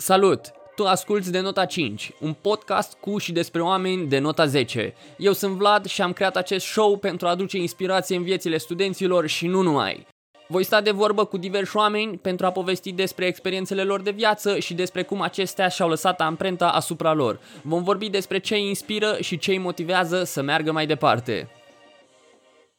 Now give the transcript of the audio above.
Salut! Tu asculti de nota 5, un podcast cu și despre oameni de nota 10. Eu sunt Vlad și am creat acest show pentru a aduce inspirație în viețile studenților și nu numai. Voi sta de vorbă cu diversi oameni pentru a povesti despre experiențele lor de viață și despre cum acestea și-au lăsat amprenta asupra lor. Vom vorbi despre ce îi inspiră și ce îi motivează să meargă mai departe.